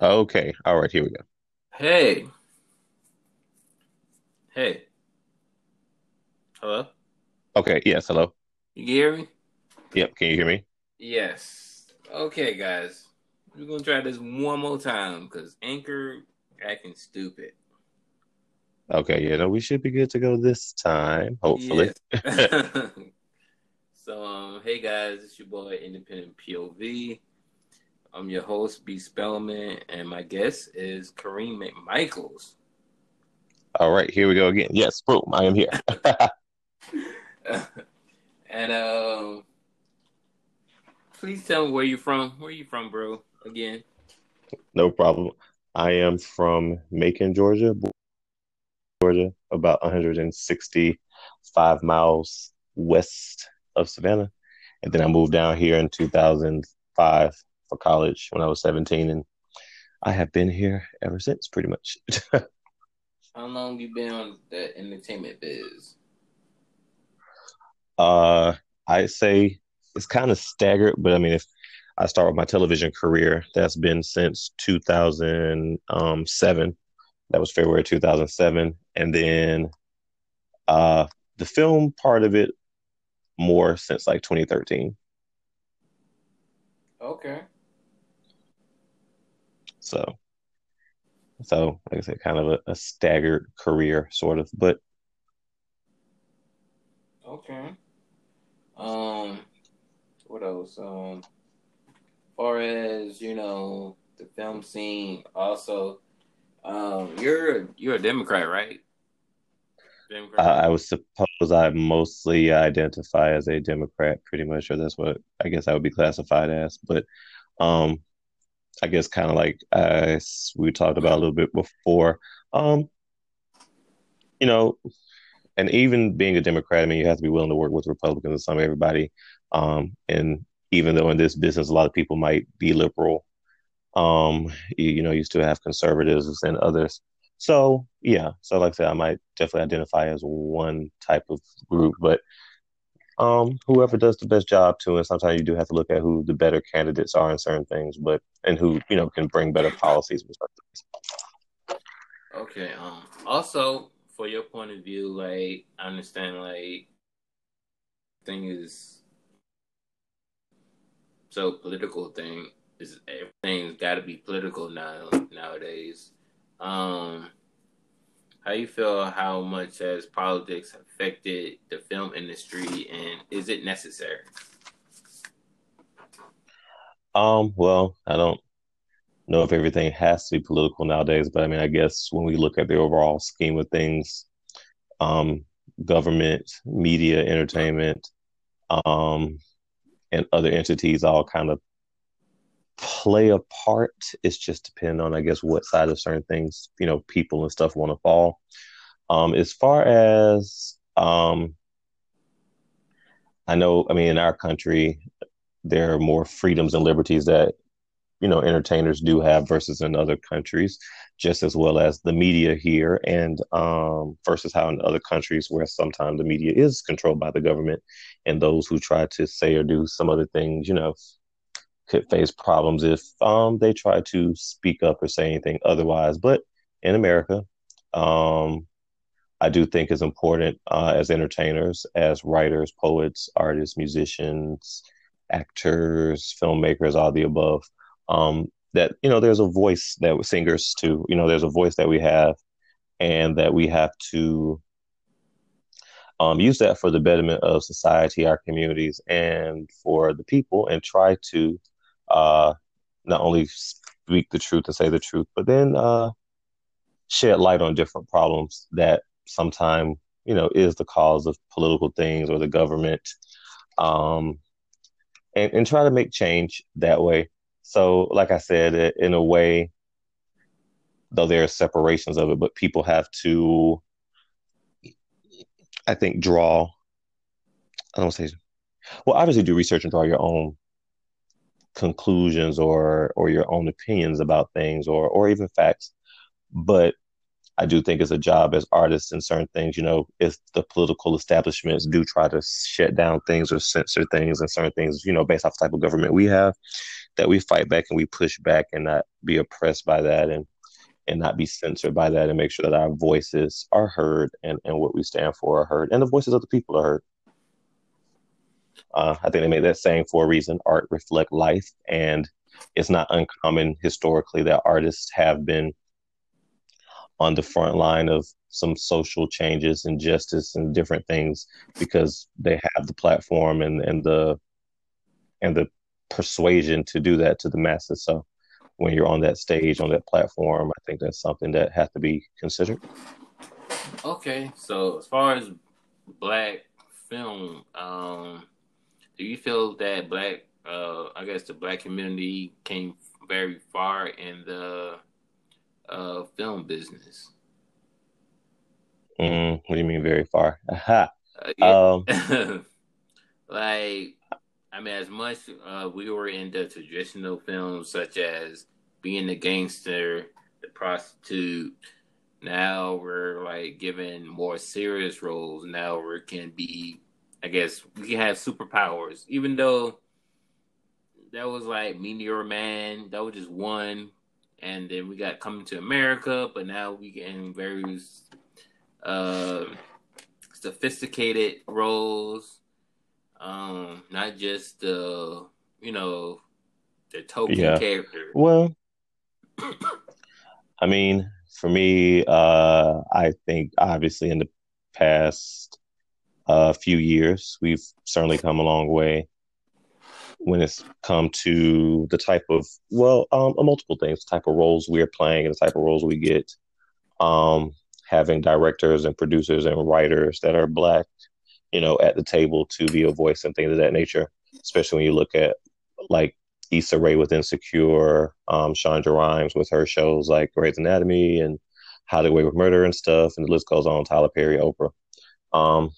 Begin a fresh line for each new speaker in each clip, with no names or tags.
Okay. All right. Here we go.
Hey. Hey. Hello?
Okay. Yes. Hello.
You can hear me?
Yep. Can you hear me?
Yes. Okay, guys. We're gonna try this one more time because Anchor acting stupid.
Okay. Yeah. No, we should be good to go this time. Hopefully.
Yes. so, um, hey guys, it's your boy Independent POV. I'm your host, B. Spellman, and my guest is Kareem McMichaels.
All right. Here we go again. Yes. Boom. I am here.
and um, please tell me where you're from. Where you from, bro? Again.
no problem. I am from Macon, Georgia. Georgia, about 165 miles west of Savannah. And then I moved down here in 2005 for college when I was 17. And I have been here ever since, pretty much.
How long you been on the entertainment biz?
uh, I say it's kind of staggered, but I mean, if I start with my television career, that's been since 2007. That was February 2007. And then uh, the film part of it more since like 2013.
Okay.
So, so like I said, kind of a, a staggered career, sort of. But
Okay. Um, what else? Um, far as you know, the film scene. Also, um, you're you're a Democrat, right?
uh, I would suppose I mostly identify as a Democrat, pretty much, or that's what I guess I would be classified as. But um, I guess kind of like as we talked about a little bit before, um, you know, and even being a Democrat, I mean, you have to be willing to work with Republicans and some everybody. Um, and even though in this business, a lot of people might be liberal, um, you, you know, you still have conservatives and others. So yeah, so like I said, I might definitely identify as one type of group, but um, whoever does the best job to. and sometimes you do have to look at who the better candidates are in certain things, but and who you know can bring better policies.
Okay. Um. Also, for your point of view, like I understand, like thing is so political thing is everything's got to be political now nowadays. Um, how you feel? How much has politics affected the film industry, and is it necessary?
Um. Well, I don't know if everything has to be political nowadays, but I mean, I guess when we look at the overall scheme of things, um, government, media, entertainment, um, and other entities all kind of play a part. It's just depend on, I guess, what side of certain things, you know, people and stuff want to fall. Um, as far as um, I know, I mean, in our country, there are more freedoms and liberties that you know entertainers do have versus in other countries just as well as the media here and um, versus how in other countries where sometimes the media is controlled by the government and those who try to say or do some other things you know could face problems if um, they try to speak up or say anything otherwise. But in america um, i do think it's important uh, as entertainers as writers poets artists musicians actors filmmakers all the above um, that you know there's a voice that singers too you know there's a voice that we have and that we have to um, use that for the betterment of society our communities and for the people and try to uh, not only speak the truth and say the truth but then uh, shed light on different problems that sometimes you know is the cause of political things or the government um, and, and try to make change that way so, like I said, in a way, though there are separations of it, but people have to, I think, draw. I don't say, well, obviously, do research and draw your own conclusions or or your own opinions about things or or even facts. But I do think it's a job as artists in certain things. You know, if the political establishments do try to shut down things or censor things and certain things, you know, based off the type of government we have, that we fight back and we push back and not be oppressed by that and and not be censored by that and make sure that our voices are heard and, and what we stand for are heard and the voices of the people are heard. Uh, I think they made that saying for a reason. Art reflect life, and it's not uncommon historically that artists have been on the front line of some social changes and justice and different things because they have the platform and, and the and the persuasion to do that to the masses. So when you're on that stage, on that platform, I think that's something that has to be considered.
Okay, so as far as black film, um, do you feel that black, uh, I guess the black community came very far in the uh, film business?
Mm, what do you mean very far? uh,
um, like, I mean, as much uh, we were in the traditional films such as being the gangster, the prostitute. Now we're like given more serious roles. Now we can be I guess we can have superpowers, even though that was like Meteor Man. That was just one, and then we got Coming to America. But now we getting very uh, sophisticated roles, um, not just the you know the token yeah. character.
Well, I mean, for me, uh, I think obviously in the past a few years. We've certainly come a long way when it's come to the type of well, um, multiple things, type of roles we are playing and the type of roles we get. Um, having directors and producers and writers that are black, you know, at the table to be a voice and things of that nature. Especially when you look at like Issa Rae with Insecure, um, Shonda Rhimes with her shows like Grey's Anatomy and How to Get Away with Murder and stuff, and the list goes on. Tyler Perry, Oprah. Um,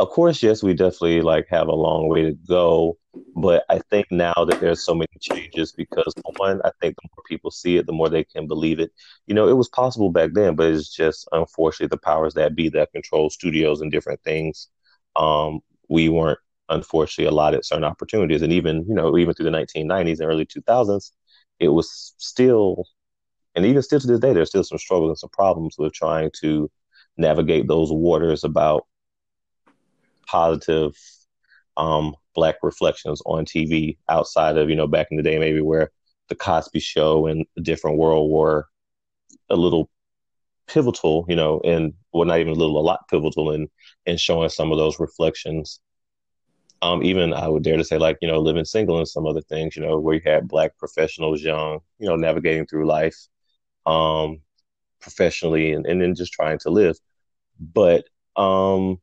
of course, yes, we definitely like have a long way to go. But I think now that there's so many changes because one, I think the more people see it, the more they can believe it. You know, it was possible back then, but it's just unfortunately the powers that be that control studios and different things. Um, we weren't unfortunately allotted certain opportunities, and even you know, even through the 1990s and early 2000s, it was still, and even still to this day, there's still some struggles and some problems with trying to navigate those waters about positive um, black reflections on TV outside of you know back in the day maybe where the Cosby Show and a different world were a little pivotal, you know, and well not even a little, a lot pivotal in in showing some of those reflections. Um, even I would dare to say like you know living single and some other things, you know, where you had black professionals young, you know, navigating through life, um, professionally and and then just trying to live. But um,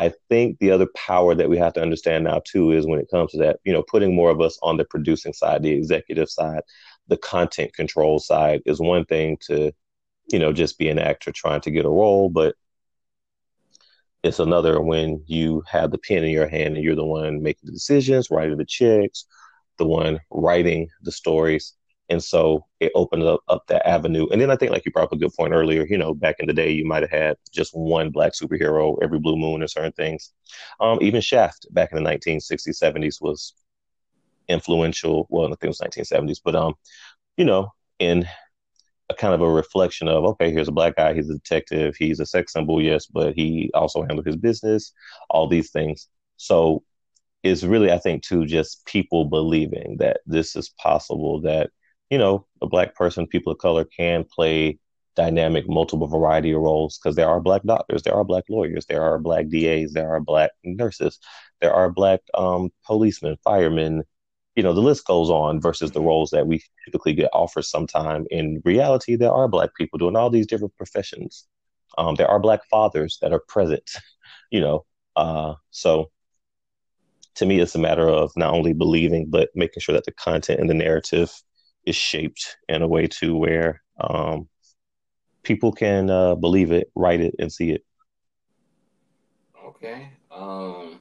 I think the other power that we have to understand now too is when it comes to that, you know, putting more of us on the producing side, the executive side, the content control side is one thing to, you know, just be an actor trying to get a role, but it's another when you have the pen in your hand and you're the one making the decisions, writing the checks, the one writing the stories. And so it opened up, up that avenue. And then I think, like you brought up a good point earlier, you know, back in the day, you might have had just one black superhero every blue moon or certain things. Um, even Shaft back in the 1960s, 70s was influential. Well, I think it was 1970s, but, um, you know, in a kind of a reflection of, okay, here's a black guy, he's a detective, he's a sex symbol, yes, but he also handled his business, all these things. So it's really, I think, too, just people believing that this is possible, that you know, a black person, people of color can play dynamic, multiple variety of roles because there are black doctors, there are black lawyers, there are black DAs, there are black nurses, there are black um, policemen, firemen. You know, the list goes on versus the roles that we typically get offered sometime. In reality, there are black people doing all these different professions. Um, there are black fathers that are present, you know. Uh, so to me, it's a matter of not only believing, but making sure that the content and the narrative is shaped in a way to where um, people can uh, believe it, write it, and see it.
Okay. Um,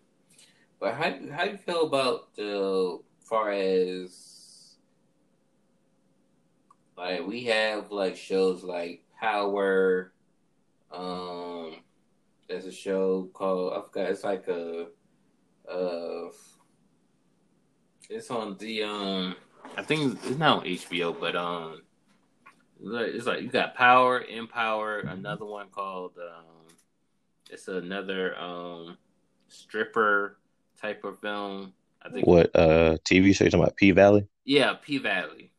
but how how do you feel about the far as like we have like shows like Power. Um, there's a show called I forgot. It's like a, uh, it's on the um. I think it's not on HBO, but um, it's like you got Power, Empire, another one called um, it's another um stripper type of film.
I think what uh TV show you talking about P Valley?
Yeah, P Valley.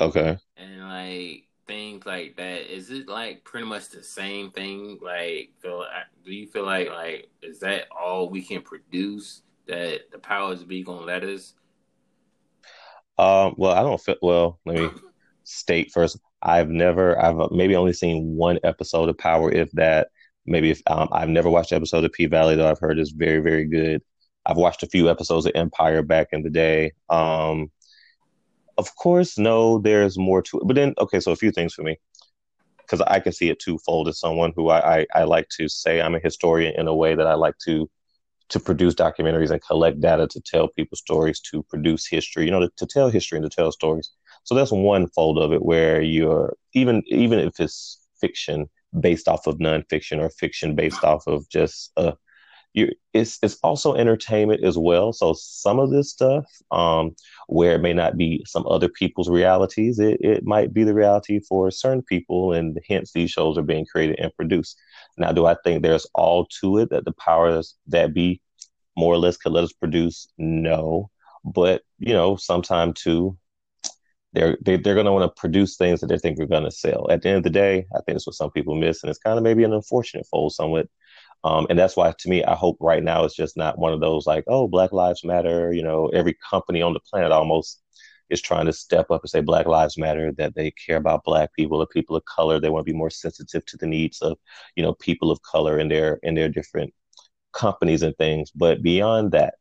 Okay.
And like things like that, is it like pretty much the same thing? Like, feel, do you feel like like is that all we can produce that the powers be gonna let us?
Um. Well, I don't feel. Well, let me state first. I've never. I've maybe only seen one episode of Power, if that. Maybe if um, I've never watched an episode of P Valley, though I've heard is very, very good. I've watched a few episodes of Empire back in the day. Um, of course, no, there's more to it. But then, okay, so a few things for me, because I can see it twofold as someone who I, I, I like to say I'm a historian in a way that I like to to produce documentaries and collect data to tell people stories, to produce history, you know, to, to tell history and to tell stories. So that's one fold of it where you're even even if it's fiction based off of nonfiction or fiction based off of just a you it's it's also entertainment as well. So some of this stuff, um, where it may not be some other people's realities, it, it might be the reality for certain people, and hence these shows are being created and produced. Now, do I think there's all to it that the powers that be more or less could let us produce? No. But you know, sometime too, they're they, they're going to want to produce things that they think are going to sell. At the end of the day, I think that's what some people miss, and it's kind of maybe an unfortunate fold, somewhat um, and that's why, to me, I hope right now it's just not one of those like, oh, Black Lives Matter. You know, every company on the planet almost is trying to step up and say Black Lives Matter, that they care about Black people or people of color. They want to be more sensitive to the needs of, you know, people of color in their in their different companies and things. But beyond that,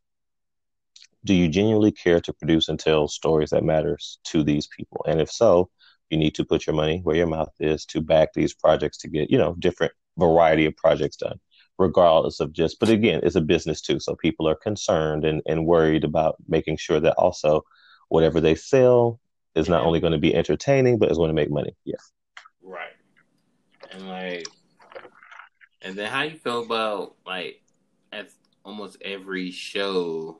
do you genuinely care to produce and tell stories that matters to these people? And if so, you need to put your money where your mouth is to back these projects to get, you know, different variety of projects done regardless of just but again it's a business too so people are concerned and, and worried about making sure that also whatever they sell is not only going to be entertaining but is going to make money. Yeah.
Right. And like and then how you feel about like at almost every show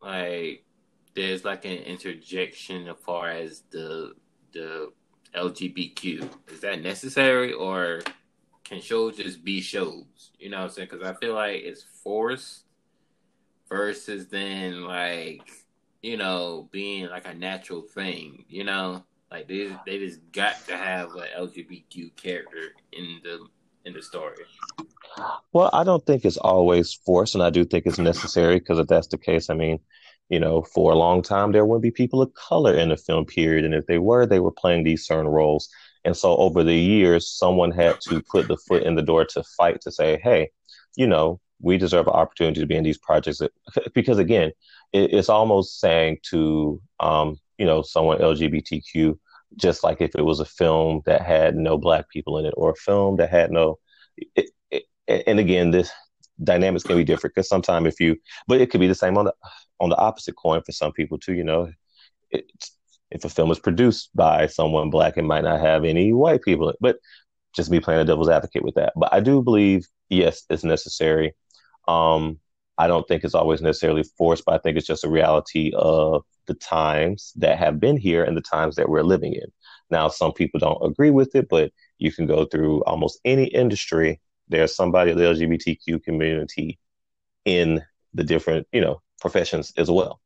like there's like an interjection as far as the the lgbtq is that necessary or can shows just be shows? You know what I'm saying? Because I feel like it's forced versus then like you know being like a natural thing. You know, like they they just got to have an LGBTQ character in the in the story.
Well, I don't think it's always forced, and I do think it's necessary because if that's the case, I mean, you know, for a long time there wouldn't be people of color in the film period, and if they were, they were playing these certain roles. And so over the years, someone had to put the foot in the door to fight to say, hey, you know, we deserve an opportunity to be in these projects. Because again, it, it's almost saying to, um, you know, someone LGBTQ, just like if it was a film that had no black people in it or a film that had no, it, it, and again, this dynamics can be different because sometimes if you, but it could be the same on the on the opposite coin for some people too. You know, it's if a film is produced by someone black, it might not have any white people. But just me playing a devil's advocate with that. But I do believe, yes, it's necessary. Um, I don't think it's always necessarily forced, but I think it's just a reality of the times that have been here and the times that we're living in. Now, some people don't agree with it, but you can go through almost any industry. There's somebody of the LGBTQ community in the different, you know, professions as well.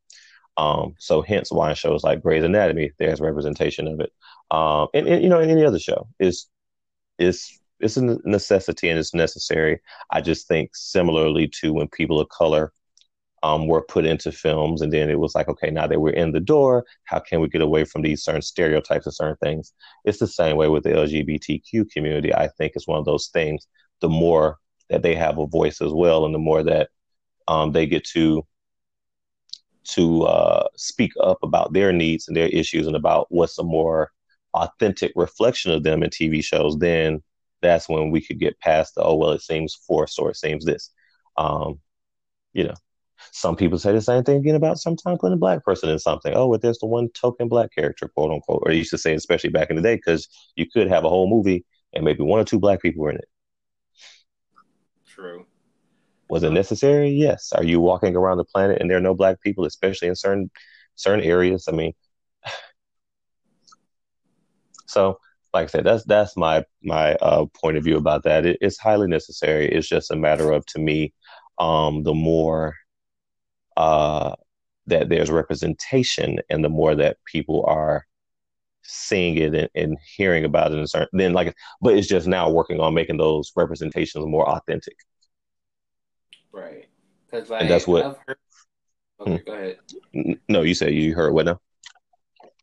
Um, so hence why in shows like Grey's Anatomy, there's representation of it. Um, and, and, you know, in any other show is is it's a necessity and it's necessary. I just think similarly to when people of color um, were put into films, and then it was like, okay, now that we're in the door, how can we get away from these certain stereotypes and certain things? It's the same way with the LGBTQ community. I think it's one of those things. The more that they have a voice as well, and the more that um, they get to to uh, speak up about their needs and their issues and about what's a more authentic reflection of them in TV shows, then that's when we could get past the oh well it seems forced or it seems this. Um, you know, some people say the same thing again about sometimes putting a black person in something. Oh, but there's the one token black character, quote unquote. Or you used to say, especially back in the day, because you could have a whole movie and maybe one or two black people were in it.
True.
Was it necessary? Yes. Are you walking around the planet and there are no black people, especially in certain certain areas? I mean, so like I said, that's that's my my uh, point of view about that. It, it's highly necessary. It's just a matter of, to me, um, the more uh, that there's representation, and the more that people are seeing it and, and hearing about it, and certain, then like, but it's just now working on making those representations more authentic.
Right. Because like
and that's what.
Heard... Okay, hmm. go ahead.
No, you said you heard what now?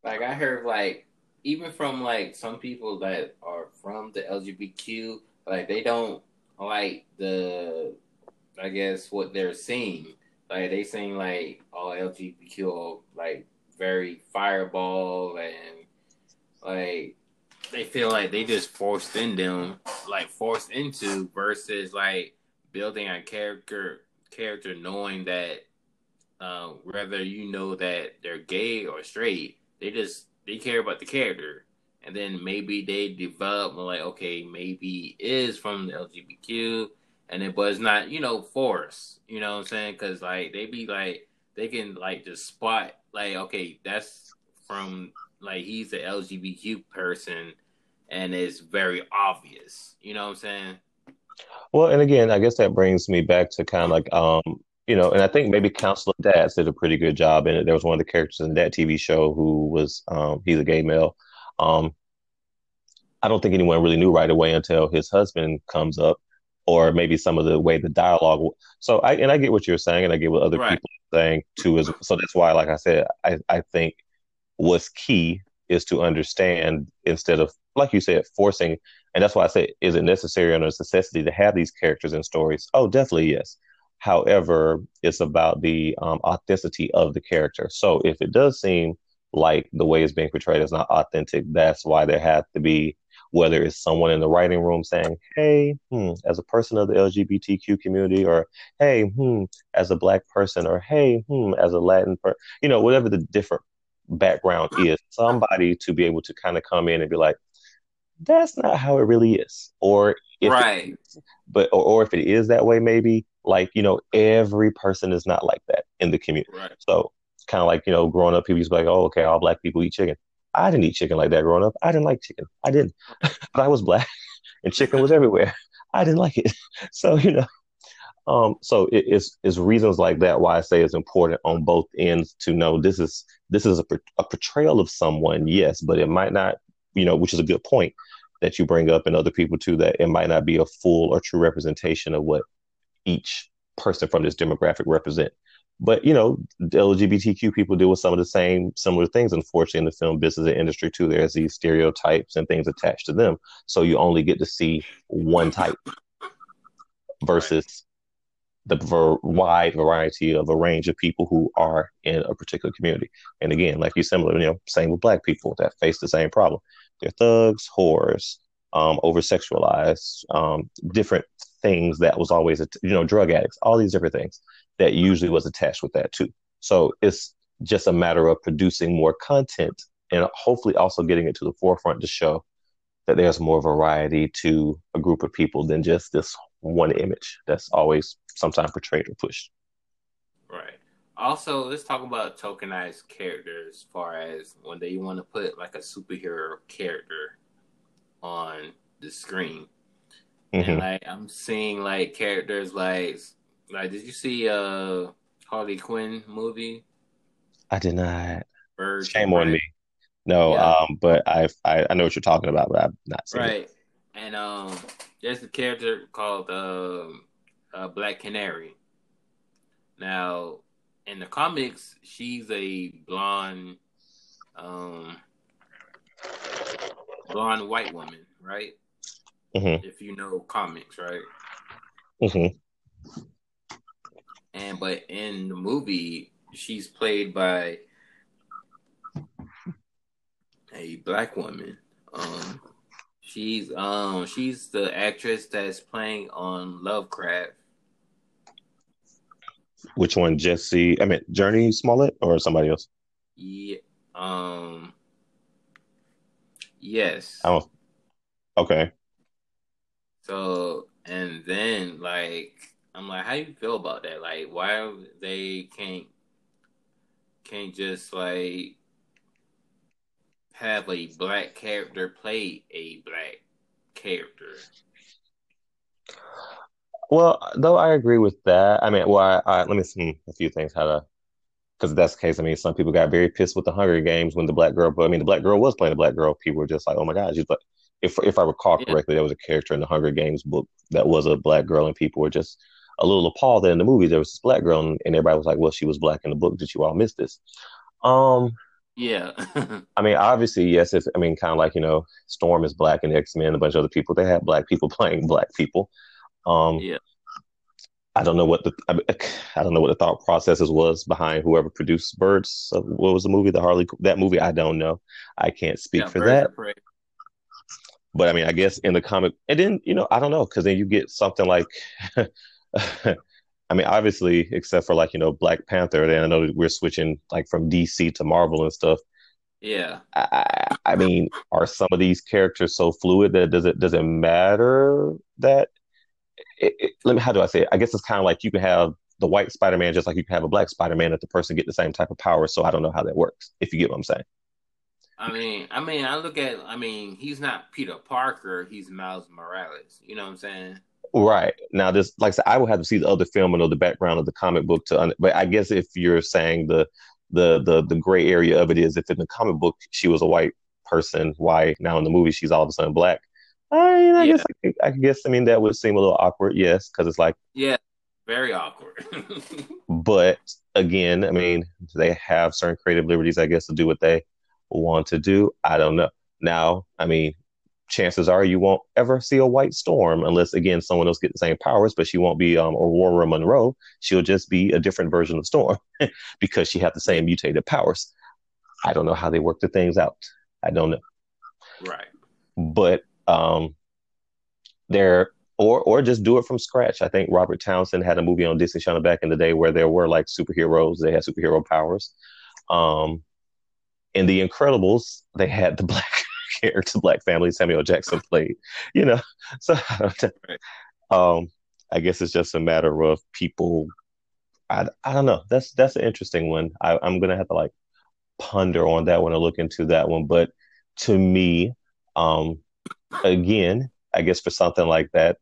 Like I heard, like even from like some people that are from the LGBTQ, like they don't like the, I guess what they're seeing. Like they seem like all LGBTQ like very fireball and like they feel like they just forced in them, like forced into versus like building a character character knowing that uh, whether you know that they're gay or straight, they just they care about the character, and then maybe they develop like, okay, maybe is from the LGBTQ, and it was not, you know, forced. You know what I'm saying? Because like they be like they can like just spot like, okay, that's from like he's an LGBTQ person, and it's very obvious. You know what I'm saying?
Well, and again, I guess that brings me back to kind of like um you know, and I think maybe Council of Dads did a pretty good job in it. There was one of the characters in that TV show who was um, he's a gay male. Um, I don't think anyone really knew right away until his husband comes up, or maybe some of the way the dialogue. So I and I get what you're saying, and I get what other right. people are saying too. As so that's why, like I said, I I think what's key is to understand instead of like you said forcing. And that's why I say, is it necessary or a necessity to have these characters and stories? Oh, definitely yes However, it's about the um, authenticity of the character. So if it does seem like the way it's being portrayed is not authentic, that's why there has to be whether it's someone in the writing room saying, "Hey, hmm, as a person of the LGBTQ community," or "Hey, hmm, as a black person," or "Hey, hmm, as a Latin person," you know, whatever the different background is, somebody to be able to kind of come in and be like, "That's not how it really is," or
if right,
it, but or, or if it is that way, maybe like, you know, every person is not like that in the community.
Right.
So kind of like, you know, growing up, people used to be like, oh, okay, all black people eat chicken. I didn't eat chicken like that growing up. I didn't like chicken. I didn't. but I was black and chicken was everywhere. I didn't like it. So, you know, um, so it, it's, it's reasons like that why I say it's important on both ends to know this is this is a, a portrayal of someone, yes, but it might not, you know, which is a good point that you bring up and other people too, that it might not be a full or true representation of what each person from this demographic represent. But you know, LGBTQ people deal with some of the same similar things. Unfortunately, in the film business and industry too, there's these stereotypes and things attached to them. So you only get to see one type versus the ver- wide variety of a range of people who are in a particular community. And again, like you similar, you know, same with black people that face the same problem. They're thugs, whores, um, over sexualized, um, different things that was always, you know, drug addicts, all these different things that usually was attached with that too. So it's just a matter of producing more content and hopefully also getting it to the forefront to show that there's more variety to a group of people than just this one image that's always sometimes portrayed or pushed.
Right. Also, let's talk about tokenized characters as far as when they want to put like a superhero character on the screen. Mm-hmm. And like I'm seeing like characters like like did you see uh Harley Quinn movie?
I did not. Bird Shame on me. No, yeah. um, but I've I, I know what you're talking about, but I've not seen
right.
it.
Right. And um there's a character called uh, uh Black Canary. Now in the comics, she's a blonde um blonde white woman, right? Mm-hmm. If you know comics, right?
Mm-hmm.
And but in the movie, she's played by a black woman. Um, she's um she's the actress that's playing on Lovecraft.
Which one, Jesse? I mean, Jurnee Smollett or somebody else?
Yeah. Um. Yes.
Oh, okay.
So and then like I'm like, how do you feel about that? Like, why they can't can't just like have a black character play a black character?
Well, though I agree with that. I mean, well, I, I, let me see a few things how to because that's the case. I mean, some people got very pissed with the Hunger Games when the black girl, but I mean, the black girl was playing the black girl. People were just like, "Oh my God!" She's like, if if I recall
Yeah.
correctly, there was a character in the Hunger Games book that was a black girl, and people were just a little appalled that in the movie there was this black girl, and, and everybody was like, "Well, she was black in the book. Did you all miss this?" Um,
Yeah.
I mean, obviously, yes. If I mean, kind of like you know, Storm is black and X Men, a bunch of other people, they had black people playing black people. Um,
yeah.
I don't know what the I, I don't know what the thought processes was behind whoever produced Birds. of- What was the movie? The Harley that movie? I don't know. I can't speak
Yeah.
for that. But I mean, I guess in the comic, and then you know, I don't know because then you get something like, I mean, obviously, except for like you know Black Panther. Then I know that we're switching like from DC to Marvel and stuff.
Yeah.
I, I mean, are some of these characters so fluid that does it does it matter that? It, it, let me. How do I say it? I guess it's kind of like you can have the white Spider Man just like you can have a black Spider Man if the person get the same type of power. So I don't know how that works. If you get what I'm saying.
I mean, I mean, I look at, I mean, he's not Peter Parker. He's Miles Morales. You know what I'm saying?
Right. Now, this, like I said, I would have to see the other film and know the background of the comic book to, but I guess if you're saying the, the, the, the gray area of it is if in the comic book she was a white person, why now in the movie she's all of a sudden black? I mean, I
Yeah.
guess, I, I guess, I mean, that would seem a little awkward. Yes. Cause it's like,
Yeah. Very awkward.
but again, I mean, they have certain creative liberties, I guess, to do what they want to do. I don't know. Now, I mean, chances are you won't ever see a white storm unless again someone else get the same powers, but she won't be um Ororo Munroe. She'll just be a different version of Storm because she had the same mutated powers. I don't know how they work the things out. I don't know.
right.
But um there or or just do it from scratch. I think Robert Townsend had a movie on Disney Channel back in the day where there were like superheroes, they had superhero powers. Um in The Incredibles, they had the black character, black family Samuel Jackson played, you know. So. Um, I guess it's just a matter of people. I, I don't know. That's that's an interesting one. I, I'm gonna have to like ponder on that one or look into that one. But to me, um, again, I guess for something like that,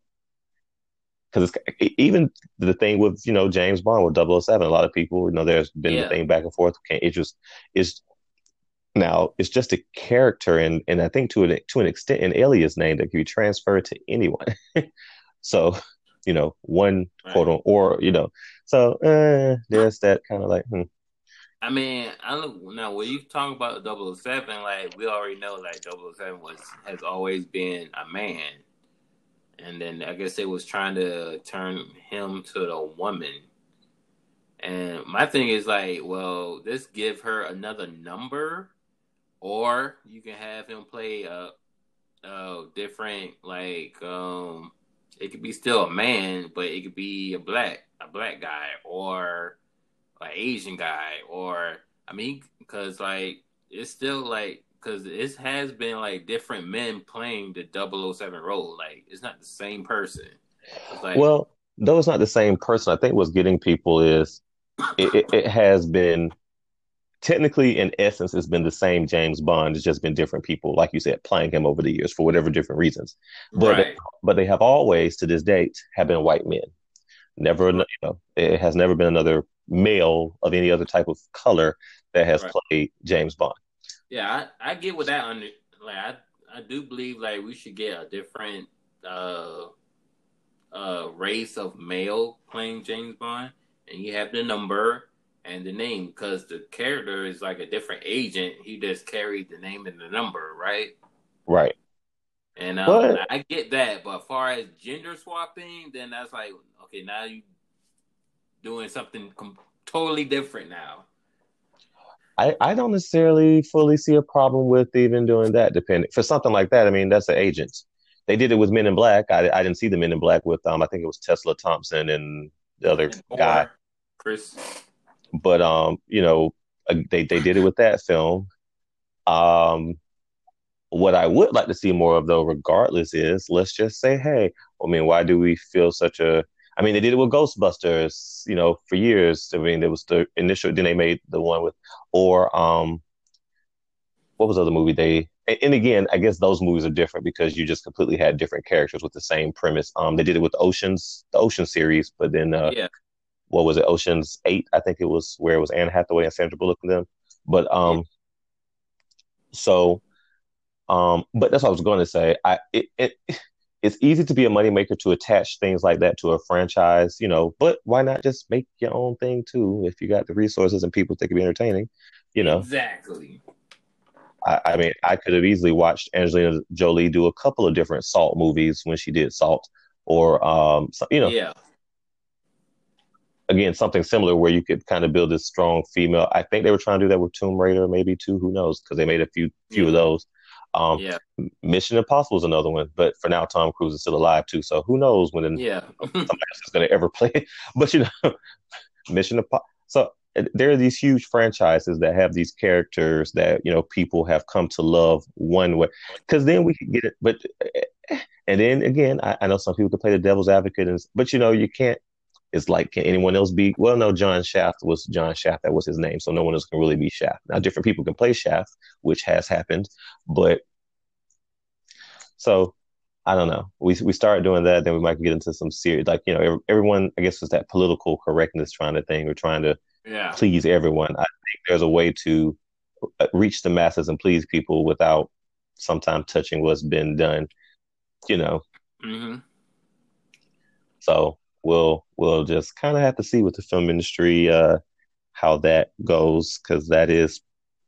because even the thing with you know James Bond with 007, a lot of people, you know, there's been
Yeah.
the thing back and forth. Can't it just is now it's just a character, and and I think to an to an extent, an alias name that can be transferred to anyone. so, you know, one
Right.
quote on or you know, so uh, there's that kind of like hmm.
I mean, I look now when you talk about 007, like we already know like 007 was has always been a man. And then I guess they was trying to turn him to the woman. And my thing is like, well, let's give her another number, or you can have him play a, a different like um it could be still a man, but it could be a black a black guy or an Asian guy or I mean because like it's still like because it has been like different men playing the 007 role like it's not the same person like
Well, though it's not the same person, I think what's getting people is it, it, it has been technically, in essence, it's been the same James Bond. It's just been different people, like you said, playing him over the years for whatever different reasons. But
right
but they have always, to this date, have been white men. Never, you know, it has never been another male of any other type of color that has
Right.
played James Bond.
yeah I, I get what that under like I, I do believe like we should get a different uh uh race of male playing James Bond and you have the number and the name because the character is like a different agent he just carried the name and the number right
Right.
And um, I get that, but as far as gender swapping, then that's like okay, now you doing something com- totally different now.
I, I don't necessarily fully see a problem with even doing that. Depending for something like that, I mean that's an agent. They did it with Men in Black. I, I didn't see the Men in Black with um I think it was Tessa Thompson and the other
Or
guy.
Chris.
But um, you know, uh, they they did it with that film. Um, what I would like to see more of, though, regardless, is let's just say, hey, I mean, why do we feel such a I mean, they did it with Ghostbusters, you know, for years. I mean, there was the initial, then they made the one with, or um, what was the other movie they? And again, I guess those movies are different because you just completely had different characters with the same premise. Um, they did it with the Oceans, the Ocean series, but then uh,
yeah,
what was it, Ocean's Eight? I think it was where it was Anne Hathaway and Sandra Bullock and them. But um, yeah. so um, but that's what I was going to say. I it, it it's easy to be a moneymaker to attach things like that to a franchise, you know, but why not just make your own thing too if you got the resources and people that could be entertaining, you know?
Exactly.
I, I, mean, I could have easily watched Angelina Jolie do a couple of different Salt movies when she did Salt, or, um, you know,
yeah.
Again, something similar where you could kind of build this strong female. I think they were trying to do that with Tomb Raider, maybe too. Who knows? Because they made a few few yeah. of those. Um,
yeah.
Mission Impossible is another one, but for now, Tom Cruise is still alive too. So who knows when
yeah.
somebody else is going to ever play it? But you know, Mission Impossible. So there are these huge franchises that have these characters that you know people have come to love one way. Because then we could get it, but and then again, I, I know some people can play the devil's advocate, and, but you know you can't it's like, can anyone else be? Well, no, John Shaft was John Shaft. That was his name. So no one else can really be Shaft. Now, different people can play Shaft, which has happened. But so I don't know. We we start doing that, then we might get into some serious, like you know, everyone. I guess was that political correctness trying to thing or trying to
yeah.
please everyone. I think there's a way to uh, reach the masses and please people without sometimes touching what's been done. You know.
Mm-hmm.
So we'll we'll just kind of have to see with the film industry uh, how that goes because that is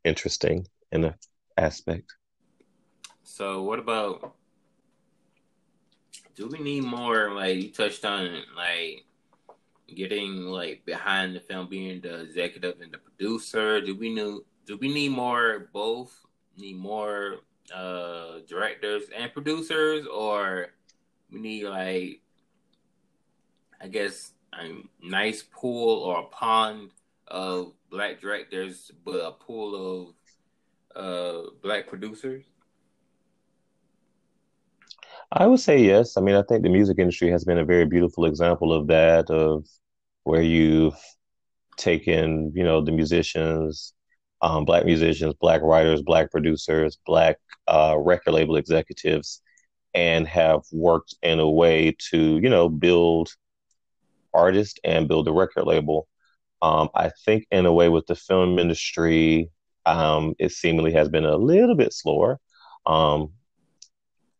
interesting in an aspect.
So, what about? Do we need more? Like you touched on, like getting like behind the film, being the executive and the producer. Do we need? Do we need more? Both need more uh directors and producers, or we need like I guess, a nice pool or a pond of black directors, but a pool of uh, black producers?
I would say yes. I mean, I think the music industry has been a very beautiful example of that, of where you've taken, you know, the musicians, um, black musicians, black writers, black producers, black uh, record label executives, and have worked in a way to, you know, build artist and build a record label. Um, I think in a way with the film industry, um, it seemingly has been a little bit slower um,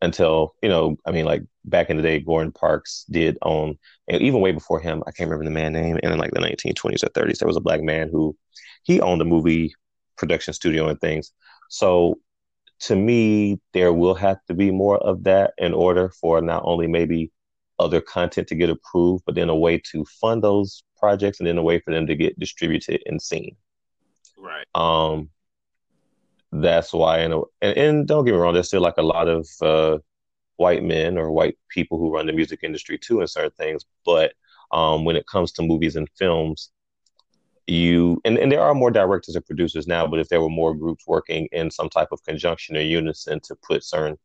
until you know. I mean, like back in the day, Gordon Parks did own, and even way before him, I can't remember the man name. And in like the 1920s or 30s, there was a black man who he owned a movie production studio and things. So to me, there will have to be more of that in order for not only maybe other content to get approved, but then a way to fund those projects and then a way for them to get distributed and seen.
Right.
Um, that's why, and, and don't get me wrong, there's still like a lot of uh, white men or white people who run the music industry too in certain things. But um, when it comes to movies and films, you and, and there are more directors and producers now, but if there were more groups working in some type of conjunction or unison to put certain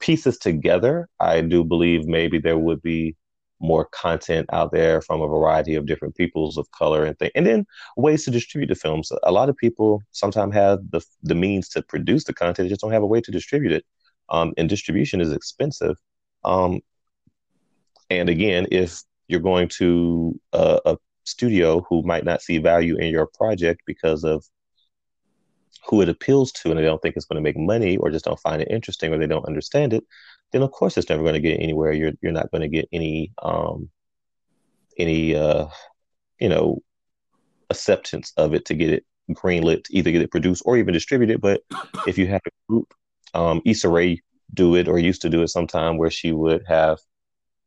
pieces together, I do believe maybe there would be more content out there from a variety of different peoples of color and things. And then ways to distribute the films. A lot of people sometimes have the the means to produce the content, they just don't have a way to distribute it. Um, and distribution is expensive. Um, and again, if you're going to a, a studio who might not see value in your project because of who it appeals to and they don't think it's going to make money or just don't find it interesting or they don't understand it, then of course it's never going to get anywhere. You're you're not going to get any um any uh you know acceptance of it to get it greenlit, to either get it produced or even distributed. But if you have a group, um, Issa Rae do it or used to do it sometime where she would have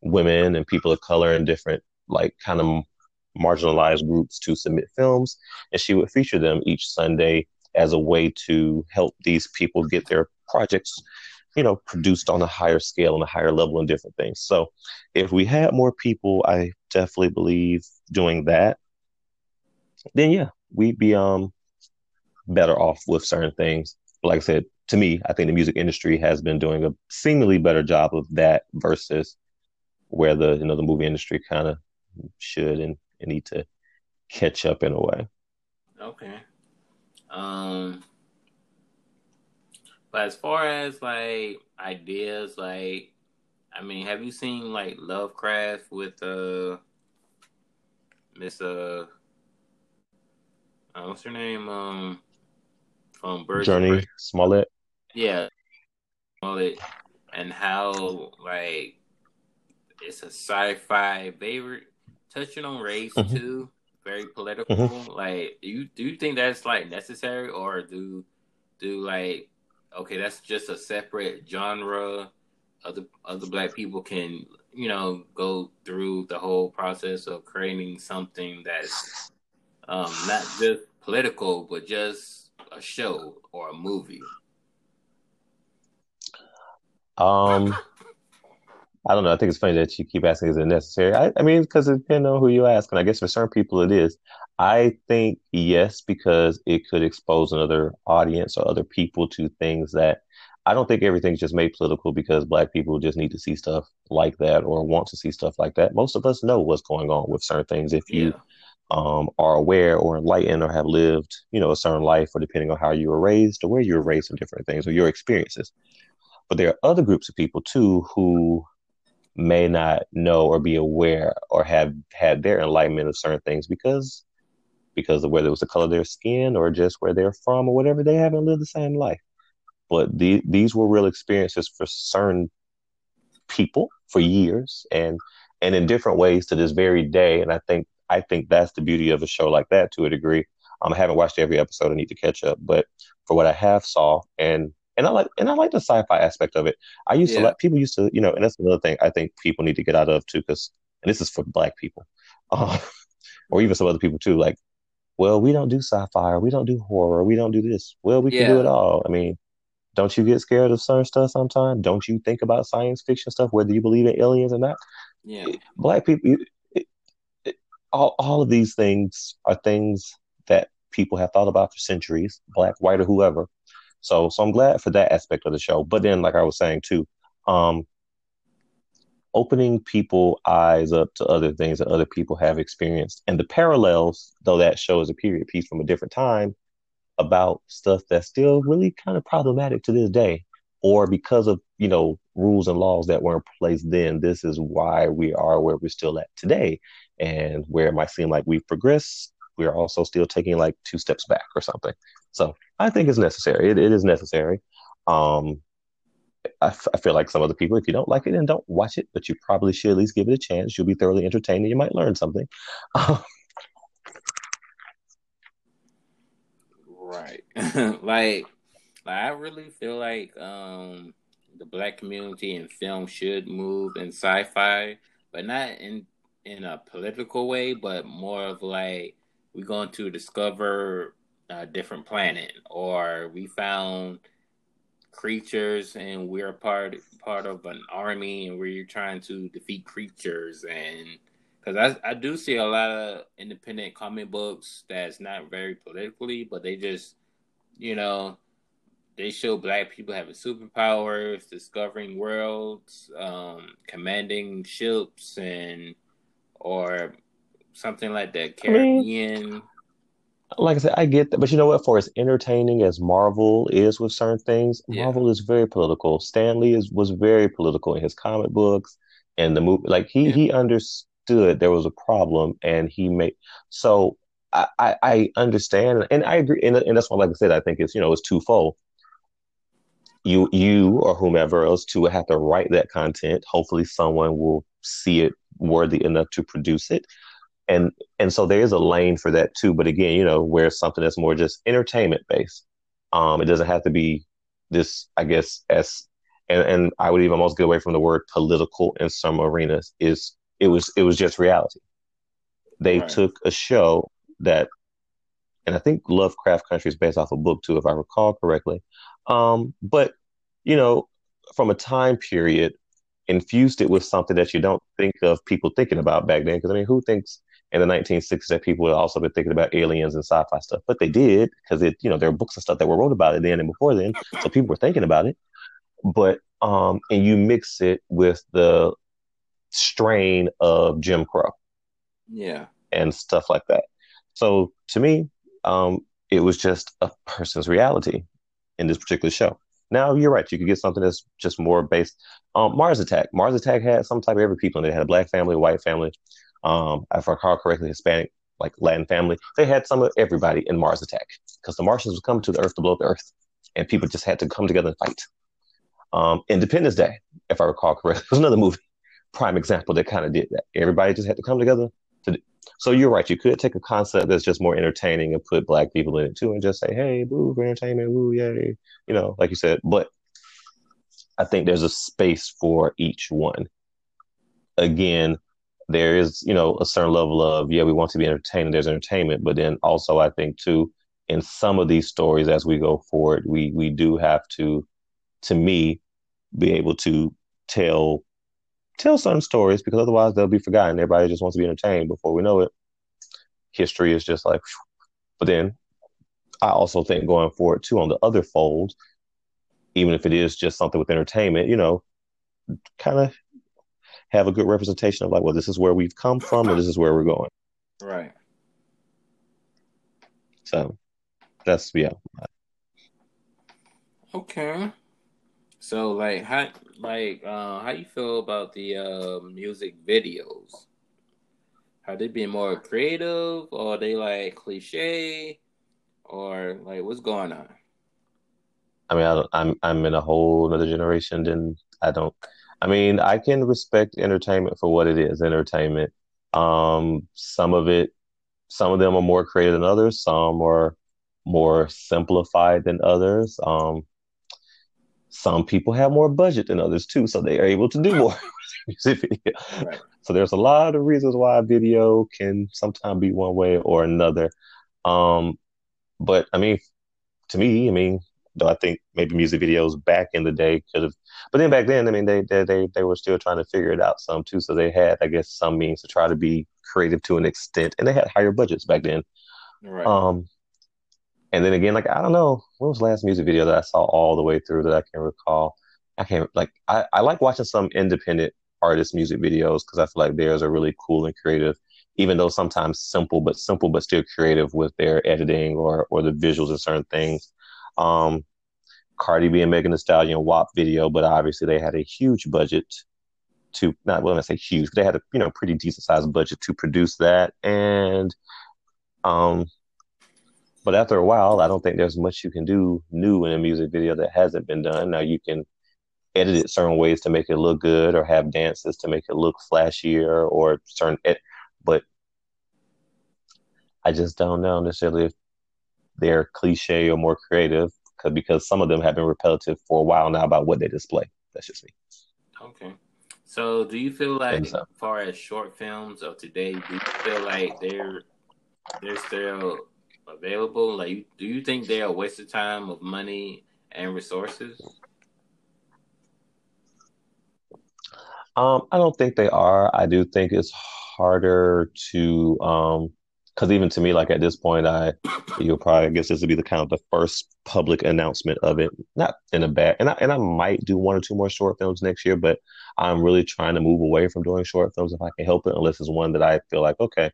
women and people of color and different like kind of marginalized groups to submit films and she would feature them each Sunday as a way to help these people get their projects you know produced on a higher scale and a higher level and different things so if we had more people i definitely believe doing that then yeah, we'd be um better off with certain things. Like I said, to me, I think the music industry has been doing a seemingly better job of that versus where the you know the movie industry kind of should and, and need to catch up in a way.
Okay. Um but as far as like ideas like I mean, have you seen like Lovecraft with uh Miss uh, uh what's her name? Um from Birds
Jurnee Smollett.
Yeah. Smollett and how like it's a sci-fi favorite touching on race mm-hmm. too very political mm-hmm. like do you do you think that's like necessary or do do like okay that's just a separate genre other other black people can you know go through the whole process of creating something that's um, not just political but just a show or a movie
um I don't know. I think it's funny that you keep asking, is it necessary? I, I mean, because it depends on who you ask. And I guess for certain people it is. I think yes, because it could expose another audience or other people to things that I don't think everything's just made political because black people just need to see stuff like that or want to see stuff like that. Most of us know what's going on with certain things. If you yeah. um, are aware or enlightened or have lived, you know, a certain life or depending on how you were raised or where you were raised and different things or your experiences. But there are other groups of people too who may not know or be aware or have had their enlightenment of certain things because because of whether it was the color of their skin or just where they're from or whatever they haven't lived the same life. But the, these were real experiences for certain people for years and and in different ways to this very day. And i think i think that's the beauty of a show like that to a degree. Um, i haven't watched every episode. I need to catch up. But for what i have saw and and I like and I like the sci-fi aspect of it. I used yeah. to like people used to, you know, and that's another thing I think people need to get out of too, because and this is for black people, uh, or even some other people too. Like, well, we don't do sci-fi, or we don't do horror, we don't do this. Well, we yeah. can do it all. I mean, don't you get scared of certain stuff sometimes? Don't you think about science fiction stuff, whether you believe in aliens or not?
Yeah,
black people, it, it, all all of these things are things that people have thought about for centuries, black, white, or whoever so so I'm glad for that aspect of the show. But then, like I was saying too, um, opening people eyes up to other things that other people have experienced and the parallels, though that show is a period piece from a different time about stuff that's still really kind of problematic to this day, or because of you know rules and laws that were in place then, this is why we are where we're still at today, and where it might seem like we've progressed, we're also still taking like two steps back or something. So I think it's necessary. It, it is necessary. Um, I, f- I feel like some other people, if you don't like it, then don't watch it, but you probably should at least give it a chance. You'll be thoroughly entertained and you might learn something.
right. like, like, I really feel like um, the black community in film should move in sci-fi, but not in in a political way, but more of like we're going to discover a different planet, or we found creatures and we're part part of an army and we're trying to defeat creatures. And because I, I do see a lot of independent comic books that's not very politically but they just you know they show black people having superpowers discovering worlds um, commanding ships and or something like that caribbean I mean,
like I said, I get that, but you know what? For as entertaining as Marvel is with certain things, yeah. Marvel is very political. Stan Lee is was very political in his comic books and the movie. Like he yeah. he understood there was a problem, and he made so. I, I, I understand, and I agree, and, and that's why, like I said, I think it's you know it's twofold. You you or whomever else to have to write that content. Hopefully, someone will see it worthy enough to produce it and and so there is a lane for that too but again you know where something that's more just entertainment based. Um it doesn't have to be this i guess as and, and i would even almost get away from the word political in some arenas is it was it was just reality. They right. took a show that and i think lovecraft country is based off a book too if i recall correctly. Um but you know from a time period infused it with something that you don't think of people thinking about back then because i mean who thinks in the 1960s that people had also been thinking about aliens and sci-fi stuff, but they did because it, you know, there were books and stuff that were wrote about it then and before then, so people were thinking about it. But um, and you mix it with the strain of Jim Crow,
yeah,
and stuff like that. So to me, um, it was just a person's reality in this particular show. Now you're right. You could get something that's just more based. Um, Mars Attack. Mars Attack had some type of every people in it. They had a black family, a white family, um, if I recall correctly, Hispanic, like Latin family. They had some of everybody in Mars Attack because the Martians would come to the Earth to blow up the Earth, and people just had to come together and fight. Um, Independence Day, if I recall correctly, was another movie, prime example that kind of did that. Everybody just had to come together to. Do. So you're right. You could take a concept that's just more entertaining and put black people in it too, and just say, "Hey, boo for entertainment, woo, yay," you know, like you said. But I think there's a space for each one. Again, there is, you know, a certain level of, yeah, we want to be entertained. There's entertainment, but then also I think too, in some of these stories as we go forward, we we do have to, to me, be able to tell tell certain stories because otherwise they'll be forgotten. Everybody just wants to be entertained. Before we know it, history is just like. But then, I also think going forward too on the other fold, even if it is just something with entertainment, you know, kind of have a good representation of like, well, this is where we've come from, and this is where we're going.
Right.
So that's yeah.
Okay. So like how like uh, how you feel about the uh, music videos? Are they being more creative or are they like cliche or like what's going on?
I mean, I I'm I'm in a whole other generation than I don't I mean, I can respect entertainment for what it is, entertainment. Um, some of it, some of them are more creative than others. Some are more simplified than others. Um, some people have more budget than others too, so they are able to do more music video. Right. So there's a lot of reasons why video can sometimes be one way or another. Um, but I mean, to me, I mean, though I think maybe music videos back in the day could have, but then back then, I mean, they, they they they were still trying to figure it out some too. So they had, I guess, some means to try to be creative to an extent, and they had higher budgets back then. Right. Um, and then again, like I don't know, what was the last music video that I saw all the way through that I can recall? I can't like I, I like watching some independent artist music videos because I feel like theirs are really cool and creative, even though sometimes simple, but simple but still creative with their editing or or the visuals and certain things. Um, Cardi B and Megan Thee Stallion WAP video, but obviously they had a huge budget to not well, I say huge, they had a you know pretty decent sized budget to produce that. And um, but after a while, I don't think there's much you can do new in a music video that hasn't been done. Now you can edit it certain ways to make it look good, or have dances to make it look flashier, or certain. Ed- but I just don't know necessarily if they're cliche or more creative because some of them have been repetitive for a while now about what they display. That's just me.
Okay. So, do you feel like, so. as far as short films of today, do you feel like they're they're still available? Like, do you think they're a waste of time, of money, and resources?
Um, I don't think they are. I do think it's harder to um, because even to me, like at this point, I you'll probably I guess this would be the kind of the first public announcement of it. Not in a bad, and I and I might do one or two more short films next year, but I'm really trying to move away from doing short films if I can help it, unless it's one that I feel like okay.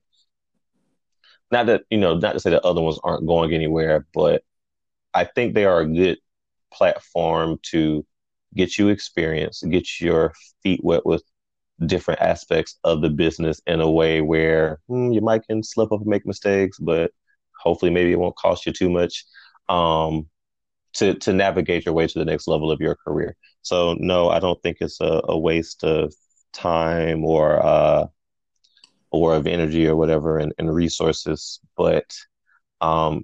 Not that you know, not to say that other ones aren't going anywhere, but I think they are a good platform to get you experience, get your feet wet with different aspects of the business in a way where hmm, you might can slip up and make mistakes, but hopefully maybe it won't cost you too much um, to to navigate your way to the next level of your career. So no, I don't think it's a, a waste of time or uh, or of energy or whatever and, and resources, but um,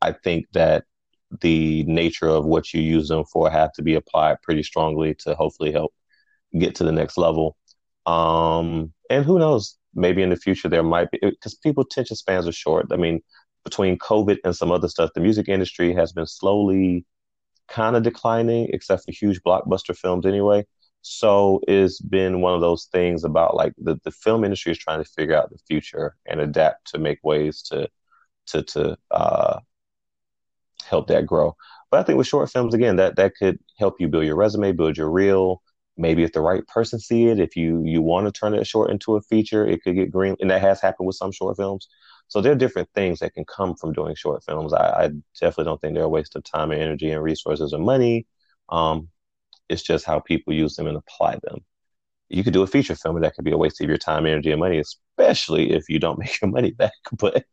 I think that the nature of what you use them for have to be applied pretty strongly to hopefully help get to the next level. Um, and who knows? Maybe in the future there might be because people attention spans are short. I mean, between COVID and some other stuff, the music industry has been slowly kind of declining, except for huge blockbuster films anyway. So it's been one of those things about like the, the film industry is trying to figure out the future and adapt to make ways to to to uh, help that grow. But I think with short films, again, that that could help you build your resume, build your reel. Maybe if the right person see it, if you you want to turn it short into a feature, it could get green, and that has happened with some short films. So there are different things that can come from doing short films. I, I definitely don't think they're a waste of time and energy and resources and money. Um, it's just how people use them and apply them. You could do a feature film, and that could be a waste of your time, energy, and money, especially if you don't make your money back. But